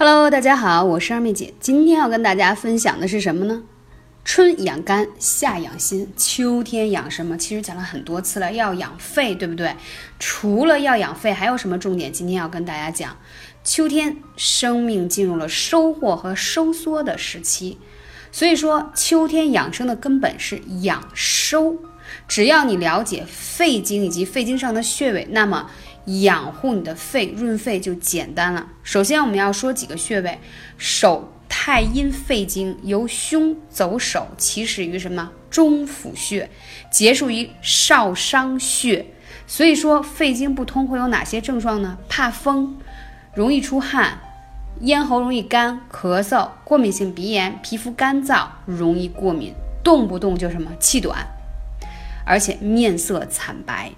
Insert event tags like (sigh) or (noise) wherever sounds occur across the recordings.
Hello，大家好，我是二妹姐。今天要跟大家分享的是什么呢？春养肝，夏养心，秋天养什么？其实讲了很多次了，要养肺，对不对？除了要养肺，还有什么重点？今天要跟大家讲，秋天生命进入了收获和收缩的时期，所以说秋天养生的根本是养收。只要你了解肺经以及肺经上的穴位，那么。养护你的肺，润肺就简单了。首先，我们要说几个穴位。手太阴肺经由胸走手，起始于什么中府穴，结束于少商穴。所以说，肺经不通会有哪些症状呢？怕风，容易出汗，咽喉容易干，咳嗽，过敏性鼻炎，皮肤干燥，容易过敏，动不动就什么气短，而且面色惨白。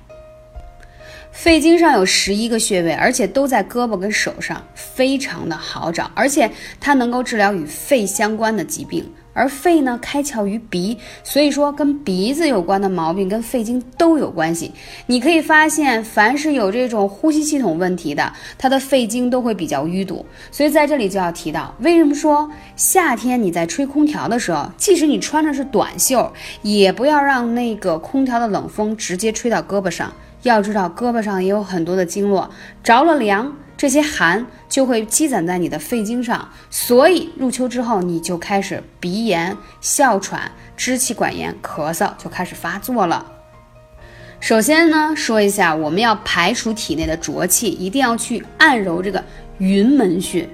肺经上有十一个穴位，而且都在胳膊跟手上，非常的好找，而且它能够治疗与肺相关的疾病。而肺呢，开窍于鼻，所以说跟鼻子有关的毛病跟肺经都有关系。你可以发现，凡是有这种呼吸系统问题的，他的肺经都会比较淤堵。所以在这里就要提到，为什么说夏天你在吹空调的时候，即使你穿的是短袖，也不要让那个空调的冷风直接吹到胳膊上。要知道，胳膊上也有很多的经络，着了凉，这些寒就会积攒在你的肺经上，所以入秋之后，你就开始鼻炎、哮喘、支气管炎、咳嗽就开始发作了。首先呢，说一下，我们要排除体内的浊气，一定要去按揉这个云门穴。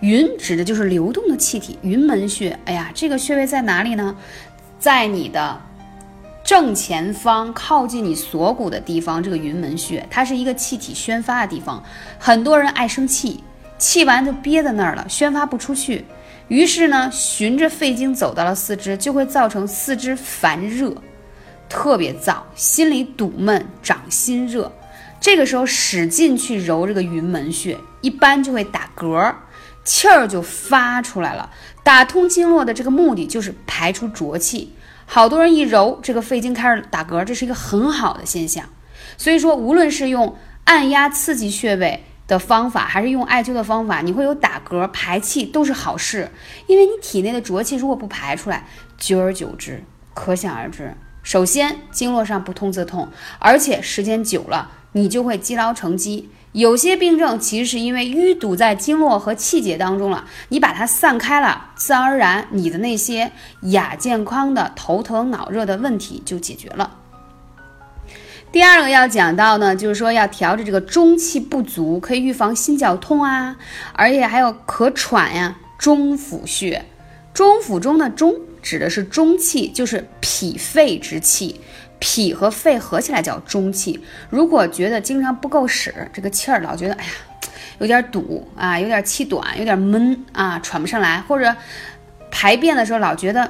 云指的就是流动的气体，云门穴。哎呀，这个穴位在哪里呢？在你的。正前方靠近你锁骨的地方，这个云门穴，它是一个气体宣发的地方。很多人爱生气，气完就憋在那儿了，宣发不出去。于是呢，循着肺经走到了四肢，就会造成四肢烦热，特别燥，心里堵闷，掌心热。这个时候使劲去揉这个云门穴，一般就会打嗝，气儿就发出来了。打通经络的这个目的就是排出浊气。好多人一揉这个肺经开始打嗝，这是一个很好的现象。所以说，无论是用按压刺激穴位的方法，还是用艾灸的方法，你会有打嗝排气都是好事。因为你体内的浊气如果不排出来，久而久之，可想而知。首先，经络上不通则痛，而且时间久了，你就会积劳成疾。有些病症其实是因为淤堵在经络和气结当中了，你把它散开了，自然而然你的那些亚健康的头疼脑热的问题就解决了。第二个要讲到呢，就是说要调整这个中气不足，可以预防心绞痛啊，而且还有咳喘呀。中府穴，中府中的中指的是中气，就是脾肺之气。脾和肺合起来叫中气。如果觉得经常不够使，这个气儿老觉得哎呀，有点堵啊，有点气短，有点闷啊，喘不上来，或者排便的时候老觉得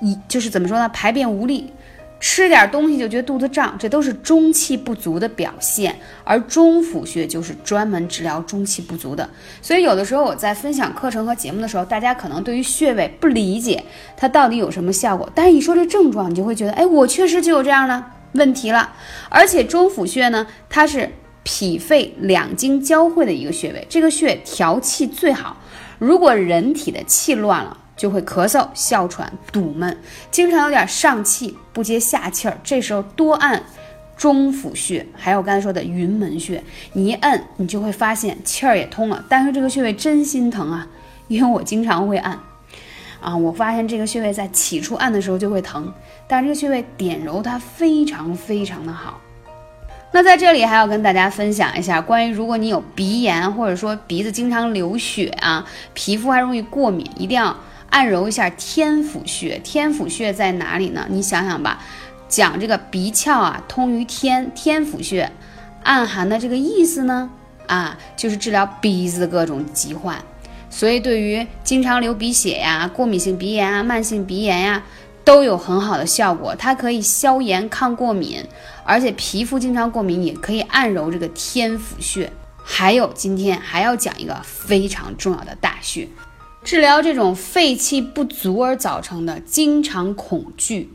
一就是怎么说呢，排便无力。吃点东西就觉得肚子胀，这都是中气不足的表现。而中府穴就是专门治疗中气不足的。所以有的时候我在分享课程和节目的时候，大家可能对于穴位不理解它到底有什么效果，但是一说这症状，你就会觉得，哎，我确实就有这样的问题了。而且中府穴呢，它是脾肺两经交汇的一个穴位，这个穴调气最好。如果人体的气乱了，就会咳嗽、哮喘、堵闷，经常有点上气不接下气儿。这时候多按中府穴，还有刚才说的云门穴，你一摁，你就会发现气儿也通了。但是这个穴位真心疼啊，因为我经常会按 (laughs) 啊，我发现这个穴位在起初按的时候就会疼，但是这个穴位点揉它非常非常的好。那在这里还要跟大家分享一下，关于如果你有鼻炎，或者说鼻子经常流血啊，皮肤还容易过敏，一定要。按揉一下天府穴，天府穴在哪里呢？你想想吧，讲这个鼻窍啊，通于天，天府穴暗含的这个意思呢，啊，就是治疗鼻子的各种疾患。所以对于经常流鼻血呀、过敏性鼻炎啊、慢性鼻炎呀，都有很好的效果。它可以消炎抗过敏，而且皮肤经常过敏也可以按揉这个天府穴。还有今天还要讲一个非常重要的大穴。治疗这种肺气不足而造成的经常恐惧、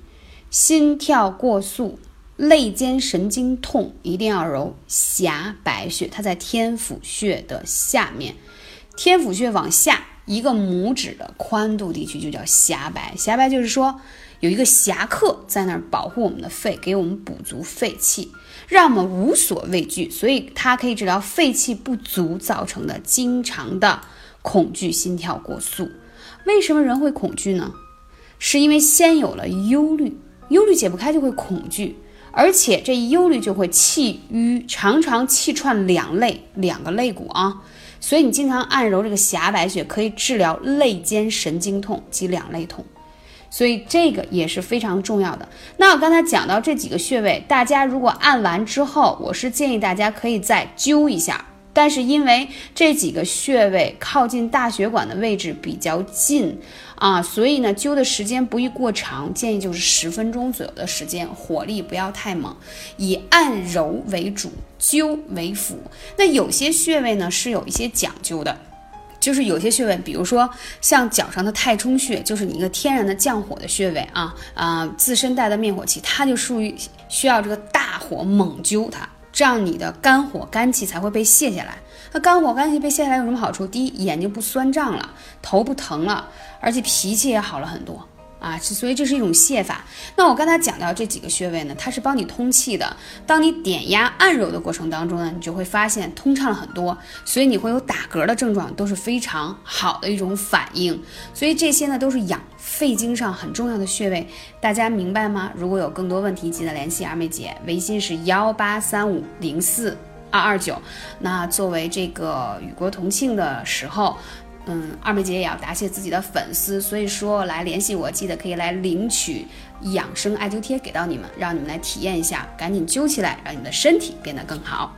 心跳过速、肋间神经痛，一定要揉狭白穴，它在天府穴的下面。天府穴往下一个拇指的宽度地区就叫狭白，狭白就是说有一个侠客在那儿保护我们的肺，给我们补足肺气，让我们无所畏惧，所以它可以治疗肺气不足造成的经常的恐惧、心跳过速。为什么人会恐惧呢？是因为先有了忧虑，忧虑解不开就会恐惧。而且这忧虑就会气瘀，常常气串两肋，两个肋骨啊，所以你经常按揉这个狭白穴，可以治疗肋间神经痛及两肋痛，所以这个也是非常重要的。那我刚才讲到这几个穴位，大家如果按完之后，我是建议大家可以再灸一下。但是因为这几个穴位靠近大血管的位置比较近啊，所以呢灸的时间不宜过长，建议就是十分钟左右的时间，火力不要太猛，以按揉为主，灸为辅。那有些穴位呢是有一些讲究的，就是有些穴位，比如说像脚上的太冲穴，就是你一个天然的降火的穴位啊啊，自身带的灭火器，它就属于需要这个大火猛灸它。这样你的肝火肝气才会被泄下来。那肝火肝气被泄下来有什么好处？第一，眼睛不酸胀了，头不疼了，而且脾气也好了很多。啊，所以这是一种泻法。那我刚才讲到这几个穴位呢，它是帮你通气的。当你点压按揉的过程当中呢，你就会发现通畅了很多，所以你会有打嗝的症状，都是非常好的一种反应。所以这些呢，都是养肺经上很重要的穴位，大家明白吗？如果有更多问题，记得联系二妹姐，微信是幺八三五零四二二九。那作为这个与国同庆的时候。嗯，二妹姐也要答谢自己的粉丝，所以说来联系我，记得可以来领取养生艾灸贴给到你们，让你们来体验一下，赶紧灸起来，让你的身体变得更好。